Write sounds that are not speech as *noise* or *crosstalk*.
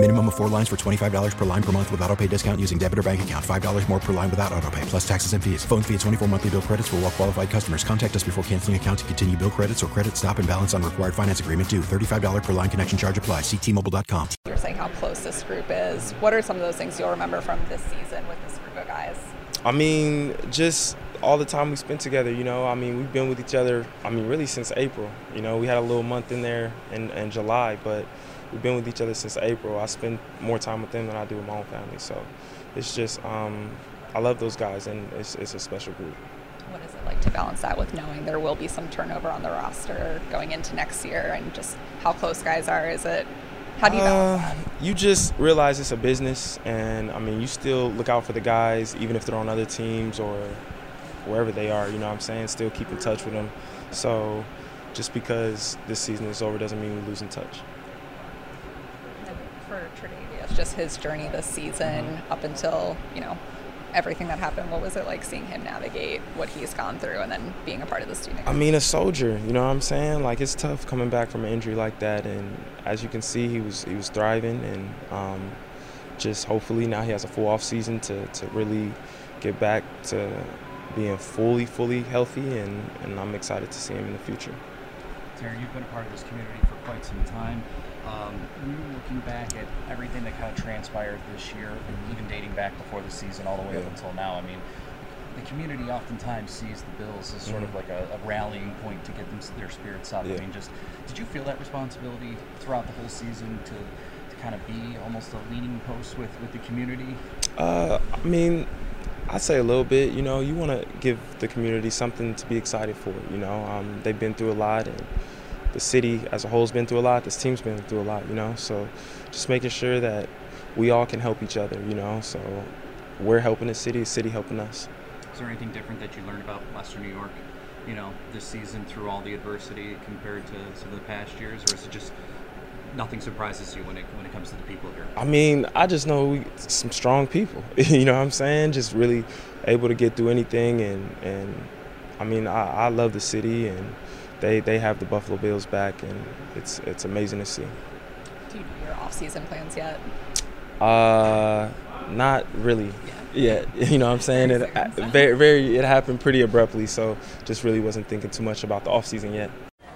Minimum of four lines for $25 per line per month with auto pay discount using debit or bank account. $5 more per line without auto pay, plus taxes and fees. Phone fee at 24 monthly bill credits for all well qualified customers. Contact us before canceling account to continue bill credits or credit stop and balance on required finance agreement due. $35 per line connection charge apply. Ctmobile.com. You're saying how close this group is. What are some of those things you'll remember from this season with this group of guys? I mean, just all the time we spent together, you know. I mean, we've been with each other, I mean, really since April. You know, we had a little month in there in, in July, but we've been with each other since April. I spend more time with them than I do with my own family. So it's just, um, I love those guys, and it's, it's a special group. What is it like to balance that with knowing there will be some turnover on the roster going into next year and just how close guys are? Is it, how do you balance Uh, that? You just realize it's a business, and I mean, you still look out for the guys, even if they're on other teams or wherever they are. You know what I'm saying? Still keep in touch with them. So just because this season is over doesn't mean we lose in touch. For Tre'Davious, just his journey this season Mm-hmm. up until, you know, everything that happened, what was it like seeing him navigate what he's gone through and then being a part of this team? I mean, a soldier. You know what I'm saying? Like it's tough coming back from an injury like that, and as you can see, he was he was thriving, and um, just hopefully now he has a full off season to to really get back to being fully fully healthy, and and I'm excited to see him in the future. Terry, you've been a part of this community for quite some time. Um, looking back at everything that kind of transpired this year, and even dating back before the season all the way up until now, I mean, the community oftentimes sees the Bills as sort of Mhm. like a, a rallying point to get them their spirits up. Yeah. I mean, just did you feel that responsibility throughout the whole season to, to kind of be almost a leading post with, with the community? Uh, I mean, I say a little bit. You know, you want to give the community something to be excited for. You know, um, they've been through a lot, and the city as a whole's been through a lot. This team's been through a lot. You know, so just making sure that we all can help each other. You know, so we're helping the city, the city helping us. Is there anything different that you learned about Western New York, you know, this season through all the adversity compared to some of the past years, or is it just nothing surprises you when it when it comes to the people here? I mean, I just know we some strong people. *laughs* you know what I'm saying? Just really able to get through anything, and and I mean, I, I love the city, and they they have the Buffalo Bills back, and it's it's amazing to see. Do you know your off-season plans yet? Uh, not really. Yeah. Yeah, *laughs* you know what I'm saying? It, very, very, it happened pretty abruptly, so just really wasn't thinking too much about the off season yet.